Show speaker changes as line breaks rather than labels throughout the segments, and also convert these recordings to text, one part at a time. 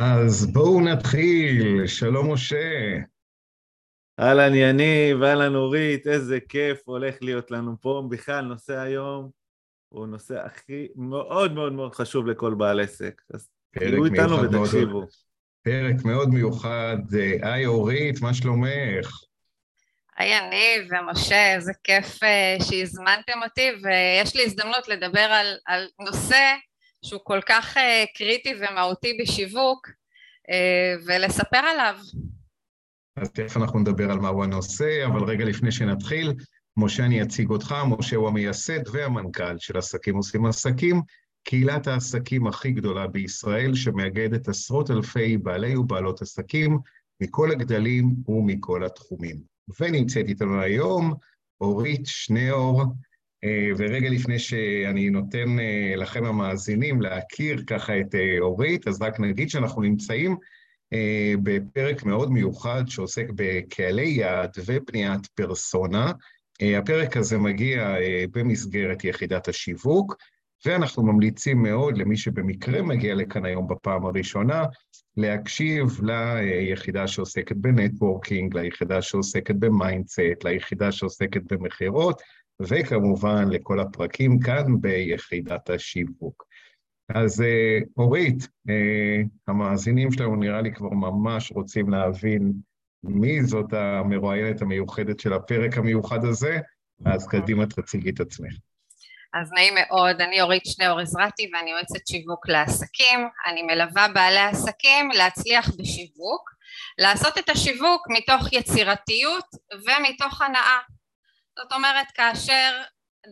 אז בואו נתחיל, שלום משה.
אהלן יניב, אהלן אורית, איזה כיף הולך להיות לנו פה. בכלל, נושא היום הוא נושא הכי מאוד מאוד מאוד חשוב לכל בעל עסק. אז תהיו איתנו ותקשיבו. מאוד,
פרק מאוד מיוחד. היי אורית, מה שלומך?
היי יניב ומשה, איזה כיף אה, שהזמנתם אותי, ויש לי הזדמנות לדבר על, על נושא שהוא כל כך uh, קריטי ומהותי בשיווק uh, ולספר עליו.
אז תכף אנחנו נדבר על מהו הנושא, אבל רגע לפני שנתחיל, משה, אני אציג אותך. משה הוא המייסד והמנכ"ל של עסקים עושים עסקים, קהילת העסקים הכי גדולה בישראל, שמאגדת עשרות אלפי בעלי ובעלות עסקים מכל הגדלים ומכל התחומים. ונמצאת איתנו היום אורית שניאור, אה, ורגע לפני שאני נותן אה, לכם המאזינים להכיר ככה את אה, אורית, אז רק נגיד שאנחנו נמצאים בפרק מאוד מיוחד שעוסק בקהלי יעד ובניית פרסונה. הפרק הזה מגיע במסגרת יחידת השיווק, ואנחנו ממליצים מאוד למי שבמקרה מגיע לכאן היום בפעם הראשונה, להקשיב ליחידה שעוסקת ב networking, ליחידה שעוסקת ב mindset, ליחידה שעוסקת במכירות, וכמובן לכל הפרקים כאן ביחידת השיווק. אז אה, אורית, אה, המאזינים שלנו נראה לי כבר ממש רוצים להבין מי זאת המרואיינת המיוחדת של הפרק המיוחד הזה, אז קדימה תציגי את עצמך.
אז נעים מאוד, אני אורית שניאור עזרתי ואני יועצת שיווק לעסקים, אני מלווה בעלי עסקים להצליח בשיווק, לעשות את השיווק מתוך יצירתיות ומתוך הנאה, זאת אומרת כאשר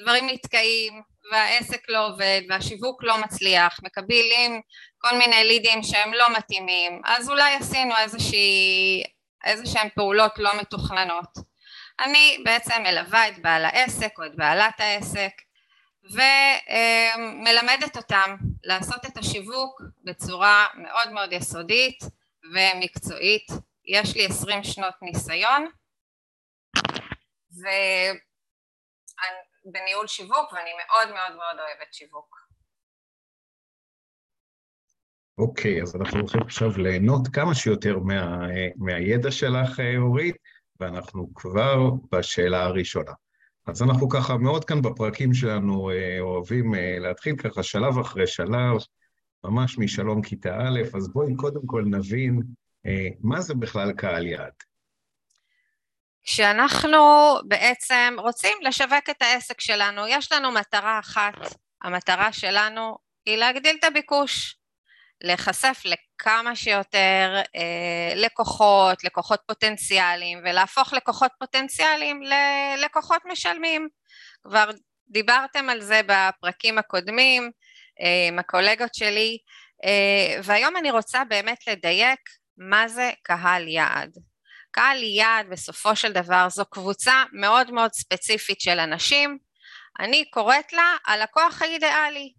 דברים נתקעים והעסק לא עובד והשיווק לא מצליח, מקבלים כל מיני לידים שהם לא מתאימים, אז אולי עשינו איזושהי, איזה שהן פעולות לא מתוכננות. אני בעצם מלווה את בעל העסק או את בעלת העסק ומלמדת אותם לעשות את השיווק בצורה מאוד מאוד יסודית ומקצועית. יש לי עשרים שנות ניסיון ובניהול שיווק ואני מאוד מאוד מאוד אוהבת שיווק.
אוקיי, okay, אז אנחנו הולכים עכשיו ליהנות כמה שיותר מה, מהידע שלך, אורית, ואנחנו כבר בשאלה הראשונה. אז אנחנו ככה מאוד כאן בפרקים שלנו אה, אוהבים אה, להתחיל ככה שלב אחרי שלב, ממש משלום כיתה א', אז בואי קודם כל נבין אה, מה זה בכלל קהל יעד.
כשאנחנו בעצם רוצים לשווק את העסק שלנו, יש לנו מטרה אחת, המטרה שלנו היא להגדיל את הביקוש, להיחשף לכמה שיותר אה, לקוחות, לקוחות פוטנציאליים, ולהפוך לקוחות פוטנציאליים ללקוחות משלמים. כבר דיברתם על זה בפרקים הקודמים אה, עם הקולגות שלי, אה, והיום אני רוצה באמת לדייק מה זה קהל יעד. קהל יעד בסופו של דבר זו קבוצה מאוד מאוד ספציפית של אנשים, אני קוראת לה הלקוח האידיאלי.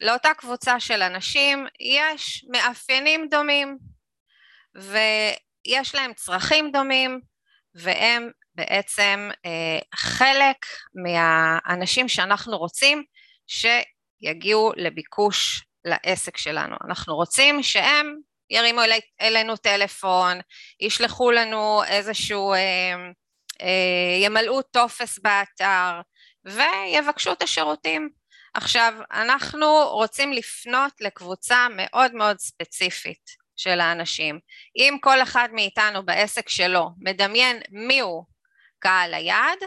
לאותה קבוצה של אנשים יש מאפיינים דומים ויש להם צרכים דומים והם בעצם אה, חלק מהאנשים שאנחנו רוצים שיגיעו לביקוש לעסק שלנו. אנחנו רוצים שהם ירימו אלי, אלינו טלפון, ישלחו לנו איזשהו, אה, אה, ימלאו טופס באתר ויבקשו את השירותים. עכשיו, אנחנו רוצים לפנות לקבוצה מאוד מאוד ספציפית של האנשים. אם כל אחד מאיתנו בעסק שלו מדמיין מיהו קהל היעד,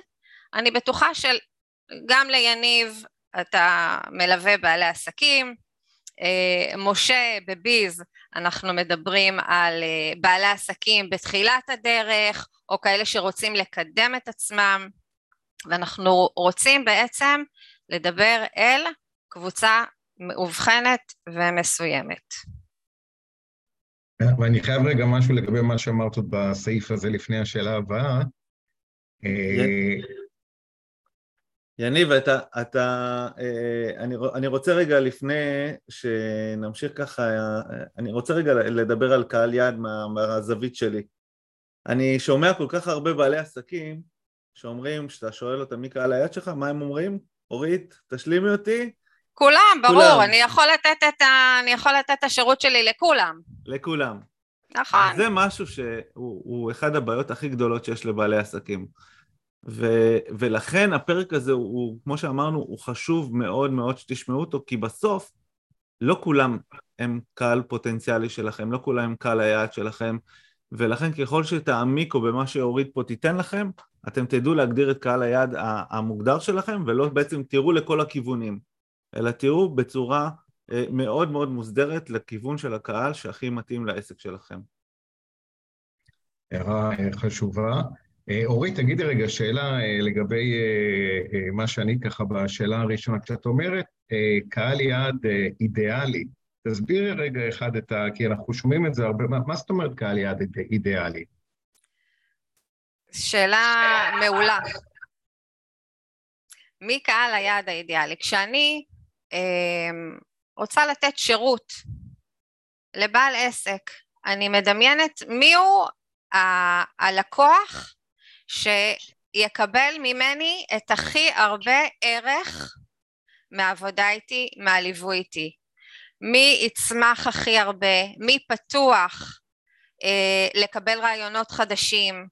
אני בטוחה שגם ליניב אתה מלווה בעלי עסקים, משה בביז אנחנו מדברים על אה, בעלי עסקים בתחילת הדרך או כאלה שרוצים לקדם את עצמם ואנחנו רוצים בעצם לדבר אל קבוצה מאובחנת ומסוימת.
ואני חייב רגע משהו לגבי מה שאמרת עוד בסעיף הזה לפני השאלה הבאה.
אה, יניב, אתה, אתה, אה, אני, אני רוצה רגע לפני שנמשיך ככה, אני רוצה רגע לדבר על קהל יעד מה, מהזווית שלי. אני שומע כל כך הרבה בעלי עסקים שאומרים, כשאתה שואל אותם מי קהל היעד שלך, מה הם אומרים? אורית, תשלימי אותי,
כולם, ברור, כולם. אני, יכול לתת את ה... אני יכול לתת את השירות שלי לכולם.
לכולם.
נכון.
זה משהו שהוא אחד הבעיות הכי גדולות שיש לבעלי עסקים. ו, ולכן הפרק הזה הוא, כמו שאמרנו, הוא חשוב מאוד מאוד שתשמעו אותו, כי בסוף לא כולם הם קהל פוטנציאלי שלכם, לא כולם הם קהל היעד שלכם, ולכן ככל שתעמיקו במה שאורית פה תיתן לכם, אתם תדעו להגדיר את קהל היעד המוגדר שלכם, ולא בעצם תראו לכל הכיוונים, אלא תראו בצורה אה, מאוד מאוד מוסדרת לכיוון של הקהל שהכי מתאים לעסק שלכם.
הערה אה, חשובה. אה, אורית, תגידי רגע שאלה לגבי מה שאני ככה בשאלה הראשונה. כשאת אומרת קהל יעד אידיאלי, תסבירי רגע אחד את ה... כי אנחנו שומעים את זה הרבה, מה, מה זאת אומרת קהל יעד אידיאלי?
שאלה מעולה. מי קהל היעד האידיאלי? כשאני אה, רוצה לתת שירות לבעל עסק, אני מדמיינת מיהו ה- הלקוח שיקבל ממני את הכי הרבה ערך מהעבודה איתי, מהליווי איתי. מי יצמח הכי הרבה, מי פתוח אה, לקבל רעיונות חדשים,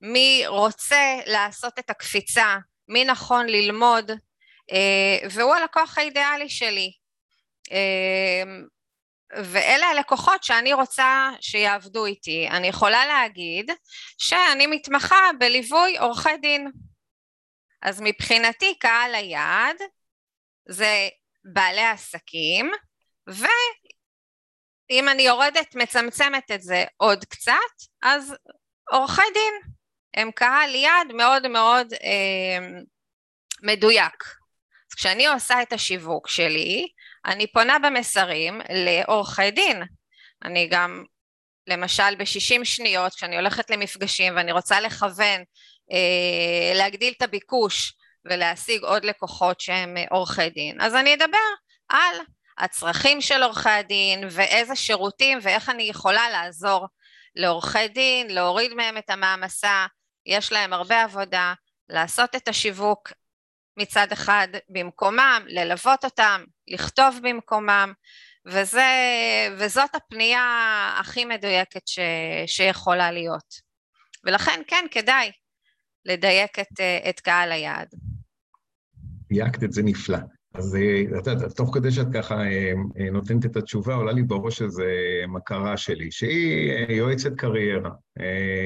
מי רוצה לעשות את הקפיצה, מי נכון ללמוד, אה, והוא הלקוח האידיאלי שלי. אה, ואלה הלקוחות שאני רוצה שיעבדו איתי. אני יכולה להגיד שאני מתמחה בליווי עורכי דין. אז מבחינתי קהל היעד זה בעלי עסקים ואם אני יורדת, מצמצמת את זה עוד קצת, אז עורכי דין הם קהל יעד מאוד מאוד אה, מדויק. אז כשאני עושה את השיווק שלי, אני פונה במסרים לעורכי דין. אני גם, למשל ב-60 שניות, כשאני הולכת למפגשים ואני רוצה לכוון, אה, להגדיל את הביקוש ולהשיג עוד לקוחות שהם עורכי דין, אז אני אדבר על הצרכים של עורכי הדין ואיזה שירותים ואיך אני יכולה לעזור לעורכי דין, להוריד מהם את המעמסה, יש להם הרבה עבודה, לעשות את השיווק מצד אחד במקומם, ללוות אותם, לכתוב במקומם, וזה, וזאת הפנייה הכי מדויקת ש, שיכולה להיות. ולכן כן, כדאי לדייק את, את קהל היעד.
דייקת את זה נפלא. אז אה, את יודעת, תוך כדי שאת ככה אה, אה, נותנת את התשובה, עולה לי בראש איזו מכרה שלי, שהיא יועצת קריירה.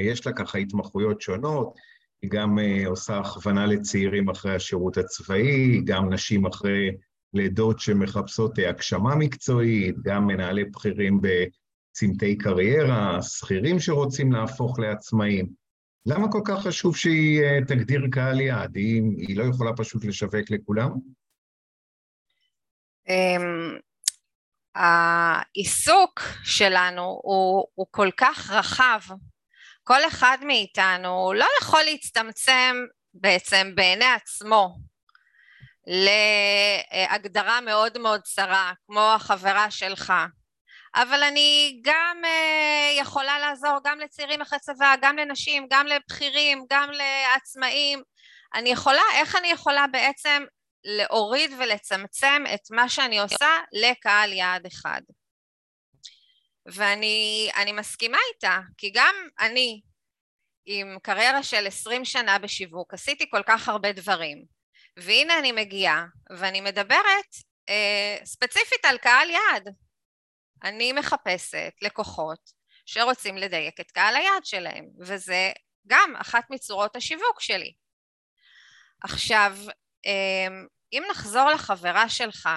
יש לה ככה התמחויות שונות, היא גם עושה הכוונה לצעירים אחרי השירות הצבאי, גם נשים אחרי לידות שמחפשות הגשמה מקצועית, גם מנהלי בכירים בצמתי קריירה, שכירים שרוצים להפוך לעצמאים. למה כל כך חשוב שהיא תגדיר קהל יעד? היא, היא לא יכולה פשוט לשווק לכולם?
אמ, העיסוק שלנו הוא, הוא כל כך רחב, כל אחד מאיתנו לא יכול להצטמצם בעצם בעיני עצמו להגדרה מאוד מאוד צרה, כמו החברה שלך. אבל אני גם uh, יכולה לעזור גם לצעירים אחרי צבא, גם לנשים, גם לבכירים, גם לעצמאים. אני יכולה, איך אני יכולה בעצם להוריד ולצמצם את מה שאני עושה לקהל יעד אחד. ואני מסכימה איתה, כי גם אני עם קריירה של עשרים שנה בשיווק עשיתי כל כך הרבה דברים, והנה אני מגיעה ואני מדברת אה, ספציפית על קהל יעד. אני מחפשת לקוחות שרוצים לדייק את קהל היעד שלהם, וזה גם אחת מצורות השיווק שלי. עכשיו, אמ, אם נחזור לחברה שלך,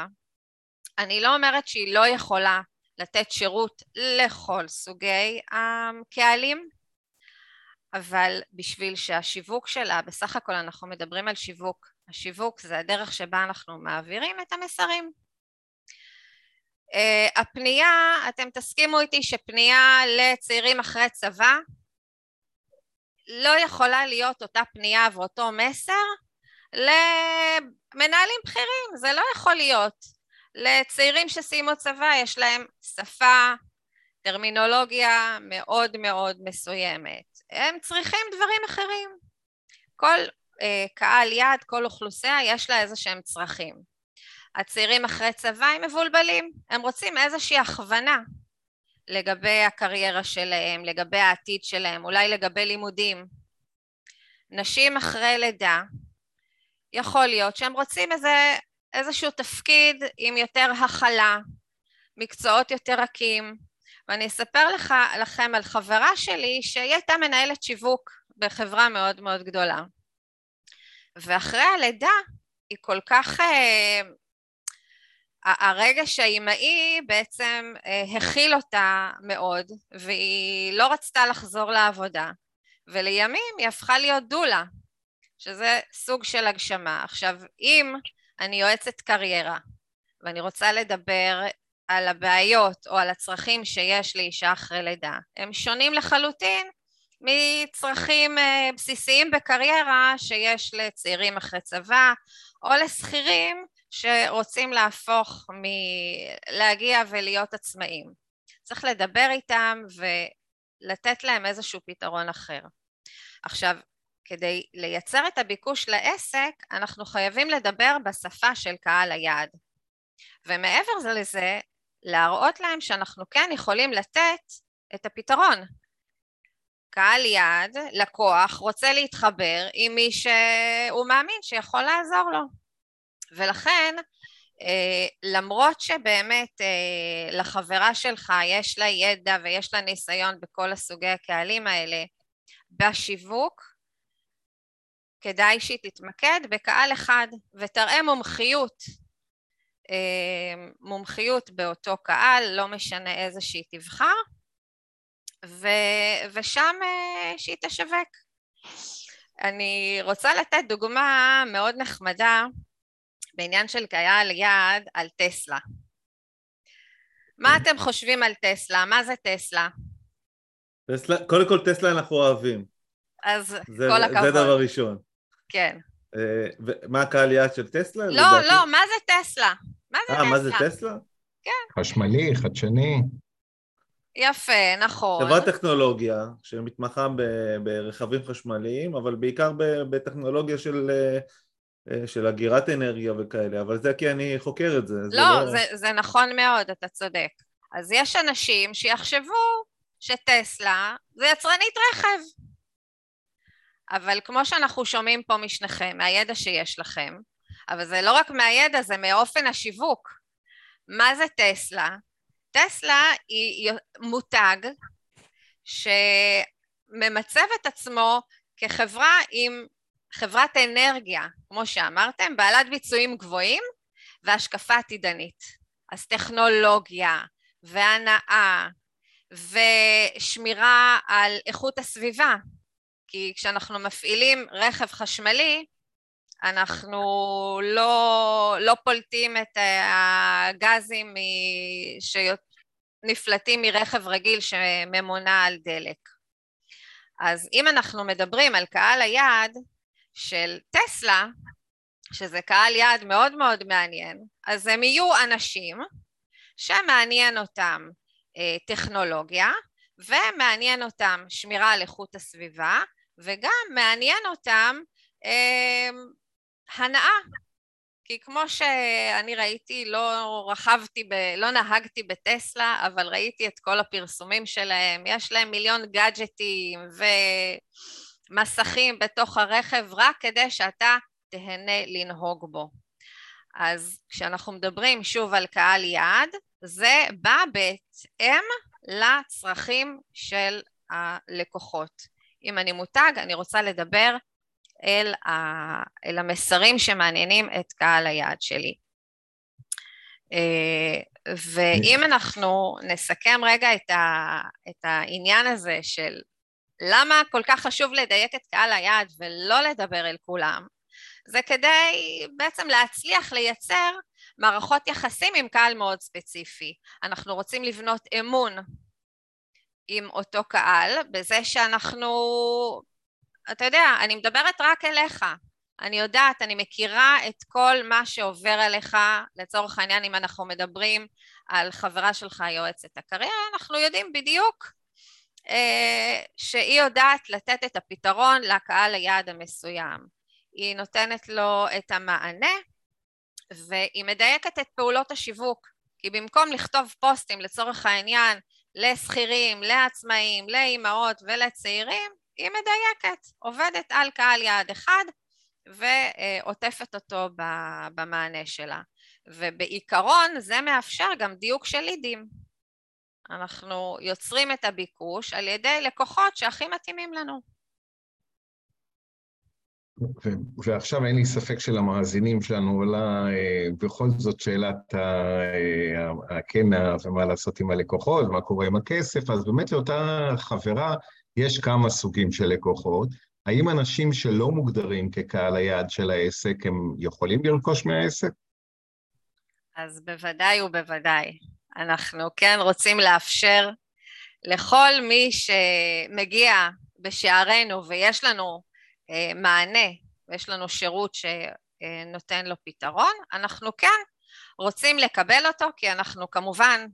אני לא אומרת שהיא לא יכולה לתת שירות לכל סוגי הקהלים, אבל בשביל שהשיווק שלה, בסך הכל אנחנו מדברים על שיווק, השיווק זה הדרך שבה אנחנו מעבירים את המסרים. Uh, הפנייה, אתם תסכימו איתי שפנייה לצעירים אחרי צבא לא יכולה להיות אותה פנייה ואותו מסר למנהלים בכירים, זה לא יכול להיות. לצעירים שסיימו צבא יש להם שפה, טרמינולוגיה מאוד מאוד מסוימת. הם צריכים דברים אחרים. כל אה, קהל יעד, כל אוכלוסייה, יש לה איזה שהם צרכים. הצעירים אחרי צבא הם מבולבלים, הם רוצים איזושהי הכוונה לגבי הקריירה שלהם, לגבי העתיד שלהם, אולי לגבי לימודים. נשים אחרי לידה, יכול להיות שהם רוצים איזה, איזשהו תפקיד עם יותר הכלה, מקצועות יותר רכים, ואני אספר לך, לכם על חברה שלי שהיא הייתה מנהלת שיווק בחברה מאוד מאוד גדולה. ואחרי הלידה היא כל כך... אה, הרגש האימהי בעצם אה, הכיל אותה מאוד, והיא לא רצתה לחזור לעבודה, ולימים היא הפכה להיות דולה, שזה סוג של הגשמה. עכשיו, אם אני יועצת קריירה, ואני רוצה לדבר על הבעיות או על הצרכים שיש לאישה אחרי לידה, הם שונים לחלוטין מצרכים אה, בסיסיים בקריירה שיש לצעירים אחרי צבא או לשכירים שרוצים להפוך מ... להגיע ולהיות עצמאים. צריך לדבר איתם ולתת להם איזשהו פתרון אחר. עכשיו, כדי לייצר את הביקוש לעסק, אנחנו חייבים לדבר בשפה של קהל היעד. ומעבר לזה, להראות להם שאנחנו כן יכולים לתת את הפתרון. קהל יעד, לקוח, רוצה להתחבר עם מי שהוא מאמין שיכול לעזור לו. ולכן, אה, למרות שבאמת אה, לחברה שלך יש לה ידע ויש לה ניסיון בכל הסוגי הקהלים האלה, בשיווק, כדאי שהיא תתמקד בקהל אחד ותראה מומחיות אה, מומחיות באותו קהל, לא משנה איזה שהיא תבחר, ו, ושם אה, שהיא תשווק. אני רוצה לתת דוגמה מאוד נחמדה בעניין של קהל יעד על טסלה. מה אתם חושבים על טסלה? מה זה טסלה?
טסלה, קודם כל טסלה אנחנו אוהבים.
אז זה, כל הכבוד.
זה דבר ראשון.
כן.
אה, מה הקהל יעד של טסלה?
לא, לדעתי? לא, מה זה טסלה? מה זה
아, טסלה? אה, מה זה טסלה?
כן.
חשמלי, חדשני.
יפה, נכון.
חברת טכנולוגיה שמתמחה ברכבים חשמליים, אבל בעיקר בטכנולוגיה של, אה, של אגירת אנרגיה וכאלה, אבל זה כי אני חוקר את זה.
לא, זה, לא... זה, זה נכון מאוד, אתה צודק. אז יש אנשים שיחשבו שטסלה זה יצרנית רכב. אבל כמו שאנחנו שומעים פה משניכם, מהידע שיש לכם, אבל זה לא רק מהידע, זה מאופן השיווק. מה זה טסלה? טסלה היא מותג שממצב את עצמו כחברה עם חברת אנרגיה, כמו שאמרתם, בעלת ביצועים גבוהים והשקפה עתידנית. אז טכנולוגיה והנאה ושמירה על איכות הסביבה, כי כשאנחנו מפעילים רכב חשמלי, אנחנו לא, לא פולטים את הגזים שנפלטים מרכב רגיל שממונע על דלק. אז אם אנחנו מדברים על קהל היעד של טסלה, שזה קהל יעד מאוד מאוד מעניין, אז הם יהיו אנשים שמעניין אותם אה, טכנולוגיה ומעניין אותם שמירה על איכות הסביבה וגם מעניין אותם אה, הנאה, כי כמו שאני ראיתי, לא רכבתי, ב, לא נהגתי בטסלה, אבל ראיתי את כל הפרסומים שלהם, יש להם מיליון גאדג'טים ומסכים בתוך הרכב רק כדי שאתה תהנה לנהוג בו. אז כשאנחנו מדברים שוב על קהל יעד, זה בא בהתאם לצרכים של הלקוחות. אם אני מותג, אני רוצה לדבר אל, ה, אל המסרים שמעניינים את קהל היעד שלי. אה, ואם אנחנו נסכם רגע את, ה, את העניין הזה של למה כל כך חשוב לדייק את קהל היעד ולא לדבר אל כולם, זה כדי בעצם להצליח לייצר מערכות יחסים עם קהל מאוד ספציפי. אנחנו רוצים לבנות אמון עם אותו קהל בזה שאנחנו, אתה יודע, אני מדברת רק אליך. אני יודעת, אני מכירה את כל מה שעובר עליך, לצורך העניין אם אנחנו מדברים על חברה שלך יועצת הקריירה, אנחנו יודעים בדיוק אה, שהיא יודעת לתת את הפתרון לקהל היעד המסוים. היא נותנת לו את המענה והיא מדייקת את פעולות השיווק, כי במקום לכתוב פוסטים לצורך העניין לשכירים, לעצמאים, לאימהות ולצעירים, היא מדייקת, עובדת על קהל יעד אחד ועוטפת אותו במענה שלה. ובעיקרון זה מאפשר גם דיוק של לידים. אנחנו יוצרים את הביקוש על ידי לקוחות שהכי מתאימים לנו.
ועכשיו אין לי ספק שלמאזינים שלנו עולה אה, בכל זאת שאלת הכן אה, ומה לעשות עם הלקוחות, מה קורה עם הכסף, אז באמת לאותה חברה יש כמה סוגים של לקוחות. האם אנשים שלא מוגדרים כקהל היעד של העסק, הם יכולים לרכוש מהעסק?
אז בוודאי ובוודאי. אנחנו כן רוצים לאפשר לכל מי שמגיע בשערינו ויש לנו אה, מענה ויש לנו שירות שנותן לו פתרון, אנחנו כן רוצים לקבל אותו כי אנחנו כמובן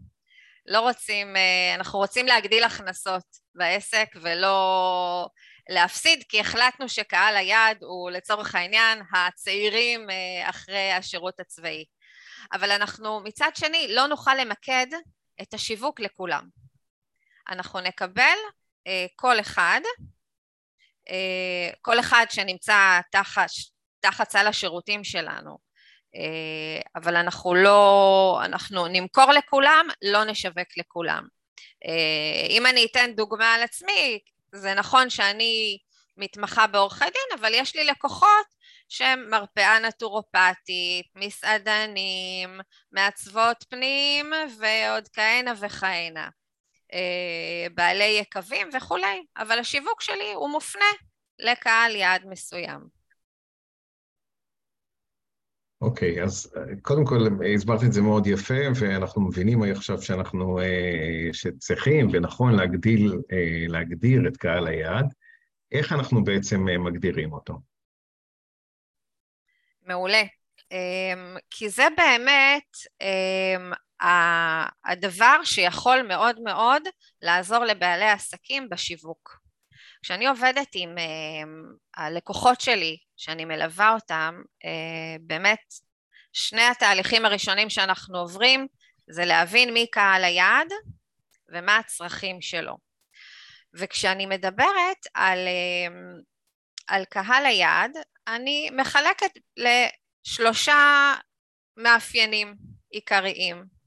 לא רוצים, אה, אנחנו רוצים להגדיל הכנסות בעסק ולא להפסיד כי החלטנו שקהל היעד הוא לצורך העניין הצעירים אה, אחרי השירות הצבאי. אבל אנחנו מצד שני לא נוכל למקד את השיווק לכולם. אנחנו נקבל כל אחד אה, כל אחד שנמצא תחת, תחת סל השירותים שלנו, אה, אבל אנחנו לא, אנחנו נמכור לכולם, לא נשווק לכולם. אה, אם אני אתן דוגמה על עצמי, זה נכון שאני מתמחה בעורכי דין, אבל יש לי לקוחות שהם מרפאה נטורופטית, מסעדנים, מעצבות פנים ועוד כהנה וכהנה. אה, בעלי יקבים וכולי, אבל השיווק שלי הוא מופנה לקהל יעד מסוים.
אוקיי, okay, אז אה, קודם כל הסברת את זה מאוד יפה, ואנחנו מבינים עכשיו שאנחנו, אה, שצריכים ונכון להגדיל, להגדיר את קהל היעד. איך אנחנו בעצם מגדירים אותו?
מעולה. כי זה באמת הדבר שיכול מאוד מאוד לעזור לבעלי עסקים בשיווק. כשאני עובדת עם אה, הלקוחות שלי, שאני מלווה אותם, אה, באמת שני התהליכים הראשונים שאנחנו עוברים זה להבין מי קהל היעד ומה הצרכים שלו. וכשאני מדברת על, אה, על קהל היעד, אני מחלקת לשלושה מאפיינים עיקריים.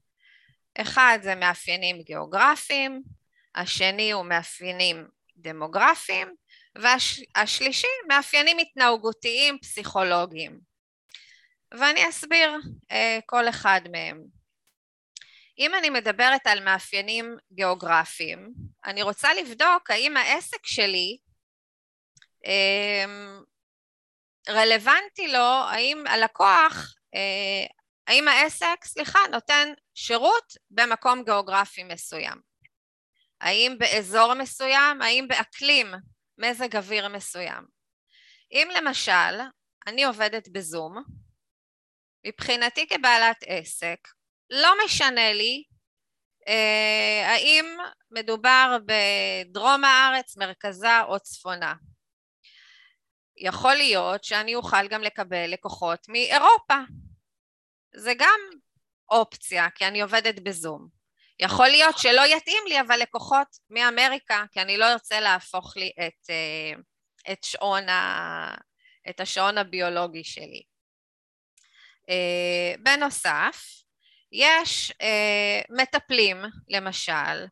אחד זה מאפיינים גיאוגרפיים, השני הוא מאפיינים דמוגרפיים, והשלישי מאפיינים התנהגותיים פסיכולוגיים. ואני אסביר אה, כל אחד מהם. אם אני מדברת על מאפיינים גיאוגרפיים, אני רוצה לבדוק האם העסק שלי אה, רלוונטי לו, האם הלקוח אה, האם העסק, סליחה, נותן שירות במקום גיאוגרפי מסוים? האם באזור מסוים? האם באקלים מזג אוויר מסוים? אם למשל אני עובדת בזום, מבחינתי כבעלת עסק, לא משנה לי אה, האם מדובר בדרום הארץ, מרכזה או צפונה. יכול להיות שאני אוכל גם לקבל לקוחות מאירופה, זה גם אופציה, כי אני עובדת בזום. יכול להיות שלא יתאים לי, אבל לקוחות מאמריקה, כי אני לא ארצה להפוך לי את, אה, את, שעון, ה, את השעון הביולוגי שלי. אה, בנוסף, יש אה, מטפלים, למשל,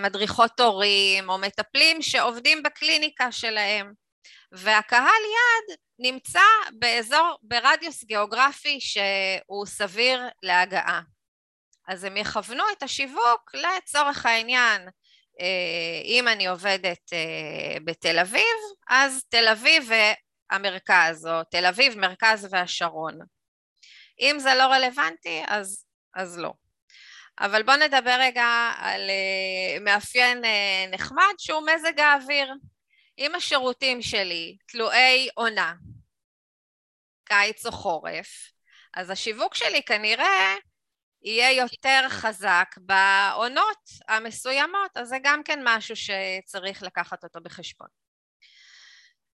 מדריכות הורים או מטפלים שעובדים בקליניקה שלהם, והקהל יעד נמצא באזור, ברדיוס גיאוגרפי שהוא סביר להגעה. אז הם יכוונו את השיווק לצורך העניין, אה, אם אני עובדת אה, בתל אביב, אז תל אביב והמרכז, או תל אביב, מרכז והשרון. אם זה לא רלוונטי, אז, אז לא. אבל בואו נדבר רגע על אה, מאפיין נחמד שהוא מזג האוויר. אם השירותים שלי תלויי עונה, קיץ או חורף, אז השיווק שלי כנראה יהיה יותר חזק בעונות המסוימות, אז זה גם כן משהו שצריך לקחת אותו בחשבון.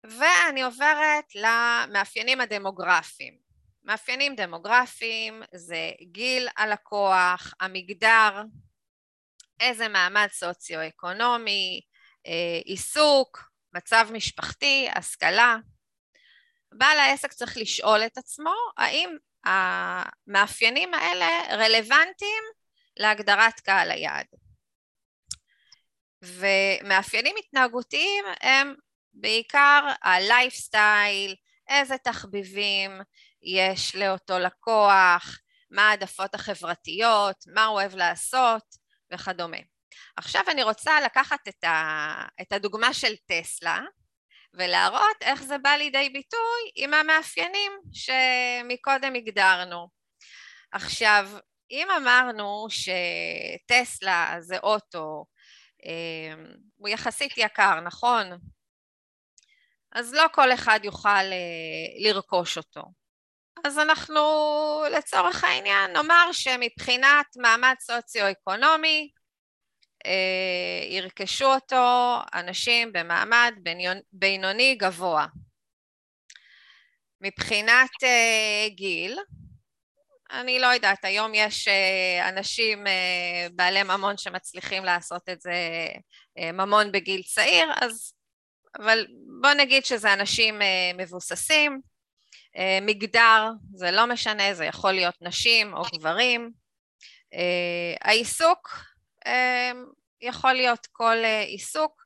ואני עוברת למאפיינים הדמוגרפיים. מאפיינים דמוגרפיים זה גיל הלקוח, המגדר, איזה מעמד סוציו-אקונומי, אה, עיסוק, מצב משפחתי, השכלה. בעל העסק צריך לשאול את עצמו האם המאפיינים האלה רלוונטיים להגדרת קהל היעד. ומאפיינים התנהגותיים הם בעיקר הלייפסטייל, איזה תחביבים יש לאותו לקוח, מה העדפות החברתיות, מה הוא אוהב לעשות וכדומה. עכשיו אני רוצה לקחת את, ה, את הדוגמה של טסלה ולהראות איך זה בא לידי ביטוי עם המאפיינים שמקודם הגדרנו. עכשיו, אם אמרנו שטסלה זה אוטו, אה, הוא יחסית יקר, נכון? אז לא כל אחד יוכל אה, לרכוש אותו. אז אנחנו לצורך העניין נאמר שמבחינת מעמד סוציו-אקונומי ירכשו אותו אנשים במעמד בינוני גבוה. מבחינת אה, גיל, אני לא יודעת, היום יש אה, אנשים בעלי ממון שמצליחים לעשות את זה ממון בגיל צעיר, אז, אבל בוא נגיד שזה אנשים מבוססים, מגדר, זה לא משנה, זה יכול להיות נשים או גברים. העיסוק יכול להיות כל אה, עיסוק,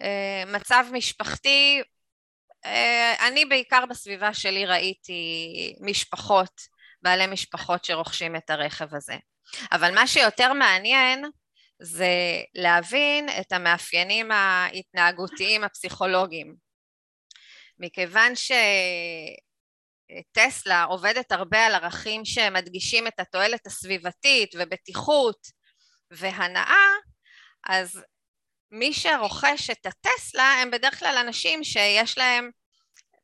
אה, מצב משפחתי, אה, אני בעיקר בסביבה שלי ראיתי משפחות, בעלי משפחות שרוכשים את הרכב הזה. אבל מה שיותר מעניין זה להבין את המאפיינים ההתנהגותיים הפסיכולוגיים. מכיוון שטסלה עובדת הרבה על ערכים שמדגישים את התועלת הסביבתית ובטיחות והנאה, אז מי שרוכש את הטסלה הם בדרך כלל אנשים שיש להם,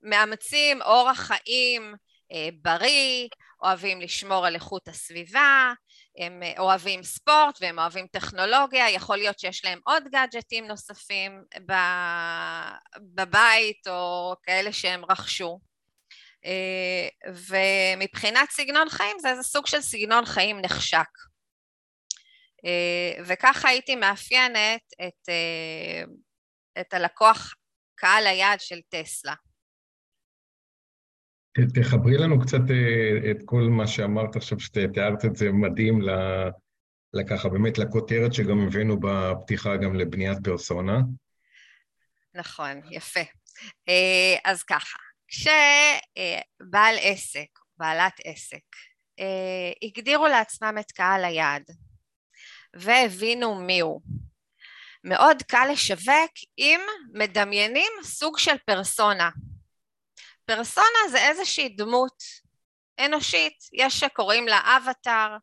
מאמצים אורח חיים אה, בריא, אוהבים לשמור על איכות הסביבה, הם אה, אוהבים ספורט והם אוהבים טכנולוגיה, יכול להיות שיש להם עוד גאדג'טים נוספים בבית או כאלה שהם רכשו. אה, ומבחינת סגנון חיים זה איזה סוג של סגנון חיים נחשק. אה, וככה הייתי מאפיינת את, אה, את הלקוח קהל היעד של טסלה.
תחברי לנו קצת אה, את כל מה שאמרת עכשיו, שתיארת את זה מדהים לככה, באמת לכותרת שגם הבאנו בפתיחה גם לבניית פרסונה.
נכון, יפה. אז ככה, כשבעל עסק, בעלת עסק, הגדירו לעצמם את קהל היעד, והבינו מיהו. מאוד קל לשווק אם מדמיינים סוג של פרסונה. פרסונה זה איזושהי דמות אנושית, יש שקוראים לה אבטאר,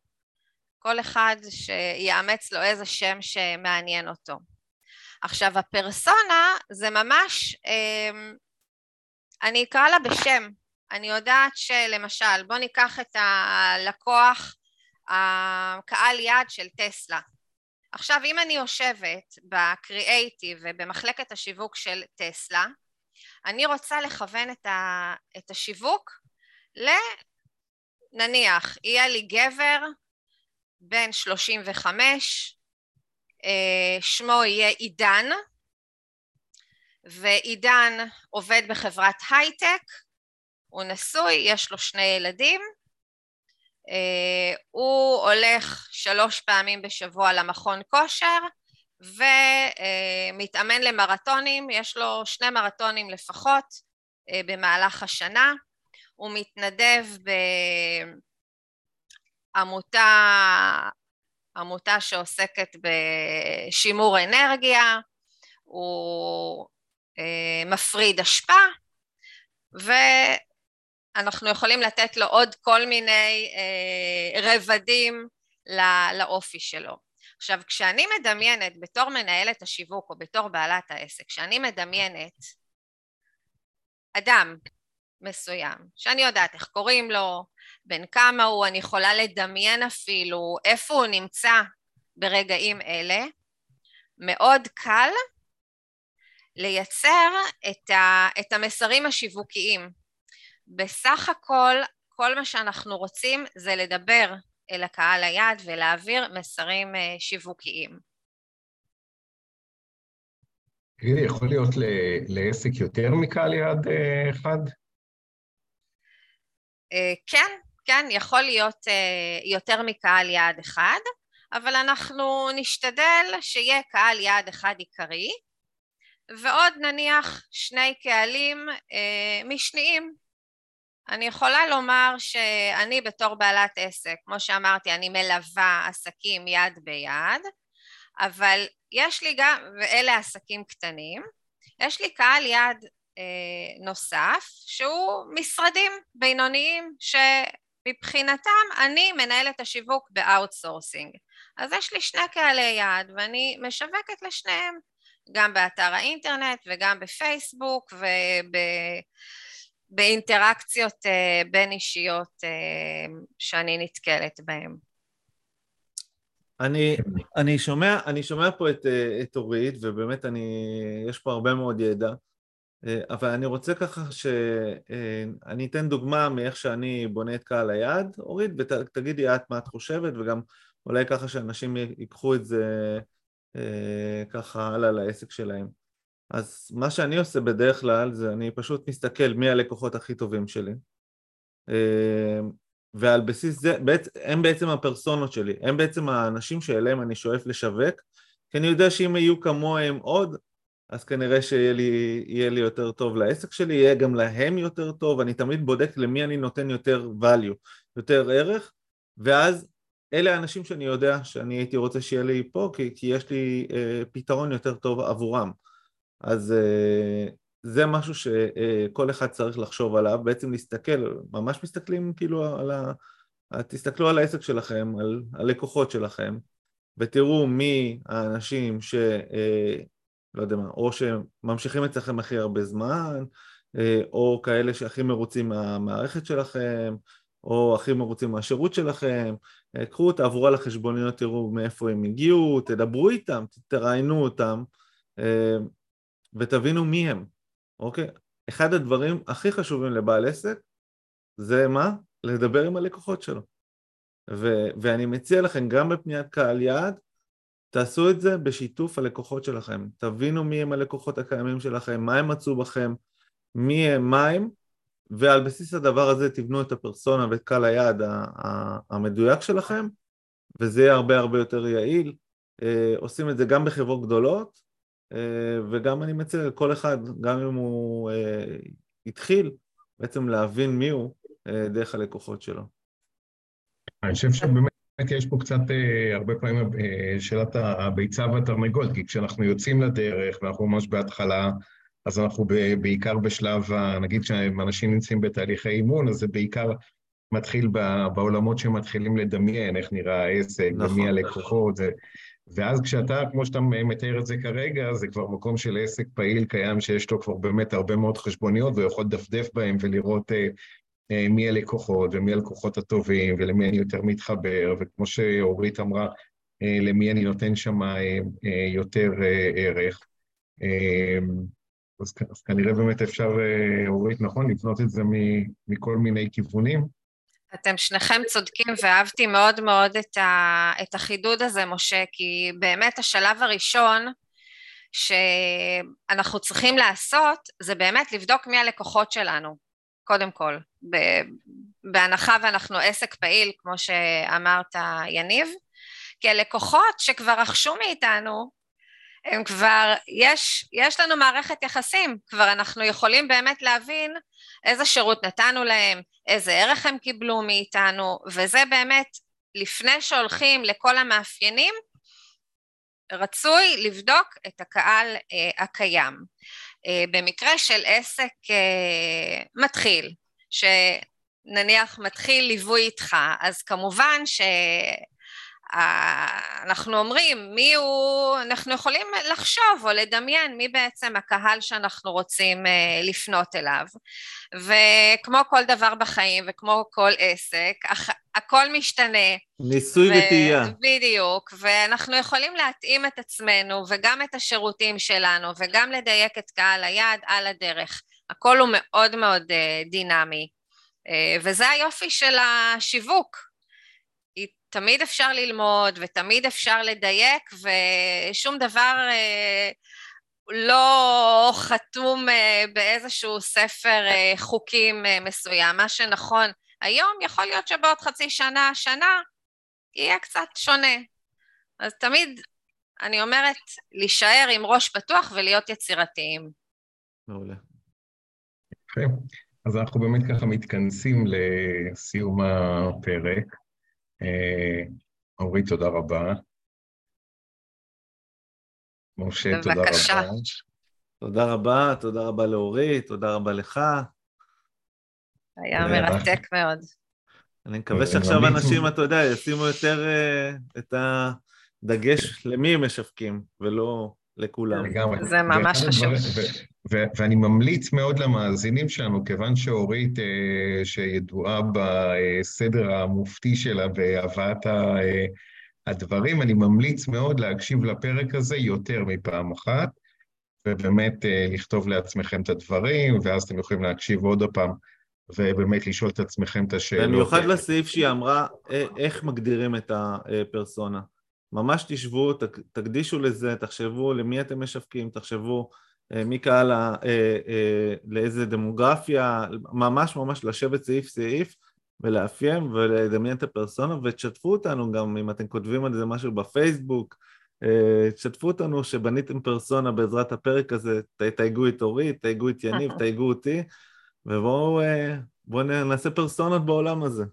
כל אחד שיאמץ לו איזה שם שמעניין אותו. עכשיו הפרסונה זה ממש, אמ, אני אקרא לה בשם, אני יודעת שלמשל בוא ניקח את הלקוח הקהל יעד של טסלה. עכשיו אם אני יושבת בקריאייטיב ובמחלקת השיווק של טסלה, אני רוצה לכוון את, ה, את השיווק לנניח יהיה לי גבר בן 35, אה, שמו יהיה עידן, ועידן עובד בחברת הייטק, הוא נשוי, יש לו שני ילדים, הוא הולך שלוש פעמים בשבוע למכון כושר ומתאמן למרתונים, יש לו שני מרתונים לפחות אה, במהלך השנה, הוא מתנדב בעמותה עמותה שעוסקת בשימור אנרגיה, הוא אה, מפריד אשפה אנחנו יכולים לתת לו עוד כל מיני אה, רבדים לא, לאופי שלו. עכשיו, כשאני מדמיינת בתור מנהלת השיווק או בתור בעלת העסק, כשאני מדמיינת אדם מסוים, שאני יודעת איך קוראים לו, בין כמה הוא, אני יכולה לדמיין אפילו איפה הוא נמצא ברגעים אלה, מאוד קל לייצר את, ה, את המסרים השיווקיים. בסך הכל כל מה שאנחנו רוצים זה לדבר אל הקהל היעד ולהעביר מסרים אה, שיווקיים.
תגידי, יכול להיות לעסק יותר מקהל יעד אה, אחד?
כן, כן, יכול להיות יותר מקהל יעד אחד, אבל אנחנו נשתדל שיהיה קהל יעד אחד עיקרי, ועוד נניח שני קהלים אה, משניים. אני יכולה לומר שאני בתור בעלת עסק, כמו שאמרתי, אני מלווה עסקים יד ביד, אבל יש לי גם, ואלה עסקים קטנים, יש לי קהל יד אה, נוסף שהוא משרדים בינוניים שמבחינתם אני מנהלת השיווק ב outsourcing. אז יש לי שני קהלי יעד ואני משווקת לשניהם. גם באתר האינטרנט וגם בפייסבוק ובאינטראקציות אה, בין אישיות אה, שאני נתקלת בהן.
אני, אני, שומע, אני שומע פה את, אה, את אורית, ובאמת אני, יש פה הרבה מאוד ידע, אבל אני רוצה ככה שאני אתן דוגמה מאיך שאני בונה את קהל היעד, אורית, ותגידי את מה את חושבת, וגם אולי ככה שאנשים ייקחו את זה אה, ככה הלאה לעסק שלהם. אז מה שאני עושה בדרך כלל זה אני פשוט מסתכל מי הלקוחות הכי טובים שלי אה, ועל בסיס זה, הם בעצם הפרסונות שלי, הם בעצם האנשים שאליהם אני שואף לשווק כי אני יודע שאם יהיו כמוהם עוד אז כנראה שיהיה לי, לי יותר טוב לעסק שלי, יהיה גם להם יותר טוב, אני תמיד בודק למי אני נותן יותר value, יותר ערך ואז אלה האנשים שאני יודע שאני הייתי רוצה שיהיה לי פה, כי, כי יש לי אה, פתרון יותר טוב עבורם. אז אה, זה משהו שכל אחד צריך לחשוב עליו, בעצם להסתכל, ממש מסתכלים כאילו על ה... תסתכלו על העסק שלכם, על הלקוחות שלכם, ותראו מי האנשים ש... אה, לא יודע מה, או שממשיכים אצלכם הכי הרבה זמן, אה, או כאלה שהכי מרוצים מהמערכת שלכם, או הכי מרוצים מהשירות שלכם, קחו, תעברו על החשבוניות, תראו מאיפה הם הגיעו, תדברו איתם, תראיינו אותם ותבינו מי הם, אוקיי? אחד הדברים הכי חשובים לבעל עסק זה מה? לדבר עם הלקוחות שלו. ו- ואני מציע לכם גם בפניית קהל יעד, תעשו את זה בשיתוף הלקוחות שלכם. תבינו מי הם הלקוחות הקיימים שלכם, מה הם מצאו בכם, מי הם, מה הם, ועל בסיס הדבר הזה תבנו את הפרסונה ואת קהל היעד המדויק שלכם, וזה יהיה הרבה הרבה יותר יעיל. אה, עושים את זה גם בחברות גדולות, וגם אני מציע לכל אחד, גם אם הוא אה, התחיל, בעצם להבין מי הוא דרך הלקוחות שלו.
אני חושב שבאמת יש פה קצת, הרבה פעמים, שאלת הביצה והתרנגולת, כי כשאנחנו יוצאים לדרך, ואנחנו ממש בהתחלה, אז אנחנו בעיקר בשלב, נגיד שאנשים נמצאים בתהליכי אימון, אז זה בעיקר מתחיל בעולמות שמתחילים לדמיין, איך נראה העסק, נכון, ומי הלקוחות, זה... ואז כשאתה, כמו שאתה מתאר את זה כרגע, זה כבר מקום של עסק פעיל קיים שיש לו כבר באמת הרבה מאוד חשבוניות, והוא יכול לדפדף בהם ולראות אה, אה, מי הלקוחות ומי הלקוחות הטובים ולמי אני יותר מתחבר, וכמו שאורית אמרה, אה, למי אני נותן שם אה, אה, יותר אה, ערך. אה, אז, אז כנראה באמת אפשר, אה, אורית, נכון, לבנות את זה מכל מיני כיוונים.
אתם שניכם צודקים ואהבתי מאוד מאוד את, ה, את החידוד הזה, משה, כי באמת השלב הראשון שאנחנו צריכים לעשות זה באמת לבדוק מי הלקוחות שלנו, קודם כל, בהנחה ואנחנו עסק פעיל, כמו שאמרת, יניב, כי הלקוחות שכבר רכשו מאיתנו, הם כבר, יש, יש לנו מערכת יחסים, כבר אנחנו יכולים באמת להבין איזה שירות נתנו להם, איזה ערך הם קיבלו מאיתנו, וזה באמת, לפני שהולכים לכל המאפיינים, רצוי לבדוק את הקהל אה, הקיים. אה, במקרה של עסק אה, מתחיל, שנניח מתחיל ליווי איתך, אז כמובן ש... אנחנו אומרים מי הוא, אנחנו יכולים לחשוב או לדמיין מי בעצם הקהל שאנחנו רוצים אה, לפנות אליו. וכמו כל דבר בחיים וכמו כל עסק הכל משתנה.
ניסוי ו- וטעייה.
בדיוק. ואנחנו יכולים להתאים את עצמנו וגם את השירותים שלנו וגם לדייק את קהל היעד על הדרך. הכל הוא מאוד מאוד אה, דינמי. וזה היופי של השיווק. תמיד אפשר ללמוד ותמיד אפשר לדייק ושום דבר לא חתום באיזשהו ספר חוקים מסוים. מה שנכון היום יכול להיות שבעוד חצי שנה, שנה, יהיה קצת שונה. אז תמיד, אני אומרת, להישאר עם ראש פתוח ולהיות יצירתיים.
מעולה.
יפה. אז אנחנו באמת ככה מתכנסים לסיום הפרק. אורית, תודה רבה. משה, תודה רבה. בבקשה.
תודה רבה, תודה רבה לאורית, תודה רבה לך.
היה מרתק מאוד.
אני מקווה שעכשיו אנשים, אתה יודע, ישימו יותר uh, את הדגש למי הם משווקים, ולא לכולם.
זה ממש חשוב.
ואני ממליץ מאוד למאזינים שלנו, כיוון שאורית, uh, שידועה בסדר המופתי שלה בהבאת uh, הדברים, אני ממליץ מאוד להקשיב לפרק הזה יותר מפעם אחת, ובאמת uh, לכתוב לעצמכם את הדברים, ואז אתם יכולים להקשיב עוד פעם. ובאמת לשאול את עצמכם את השאלות.
במיוחד לסעיף שהיא אמרה, איך מגדירים את הפרסונה. ממש תשבו, תקדישו לזה, תחשבו למי אתם משווקים, תחשבו אה, מי קהל, אה, אה, לאיזה דמוגרפיה, ממש ממש לשבת סעיף סעיף ולאפיין ולדמיין את הפרסונה ותשתפו אותנו גם אם אתם כותבים על זה משהו בפייסבוק, תשתפו אותנו שבניתם פרסונה בעזרת הפרק הזה, תייגו את אורית, תייגו את יניב, תייגו אותי ובואו בוא נעשה פרסונות בעולם הזה.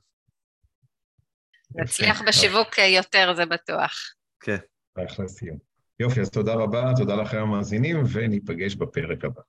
נצליח בשיווק יותר, זה בטוח.
כן.
אחלה סיום. יופי, אז תודה רבה, תודה לכם המאזינים, וניפגש בפרק הבא.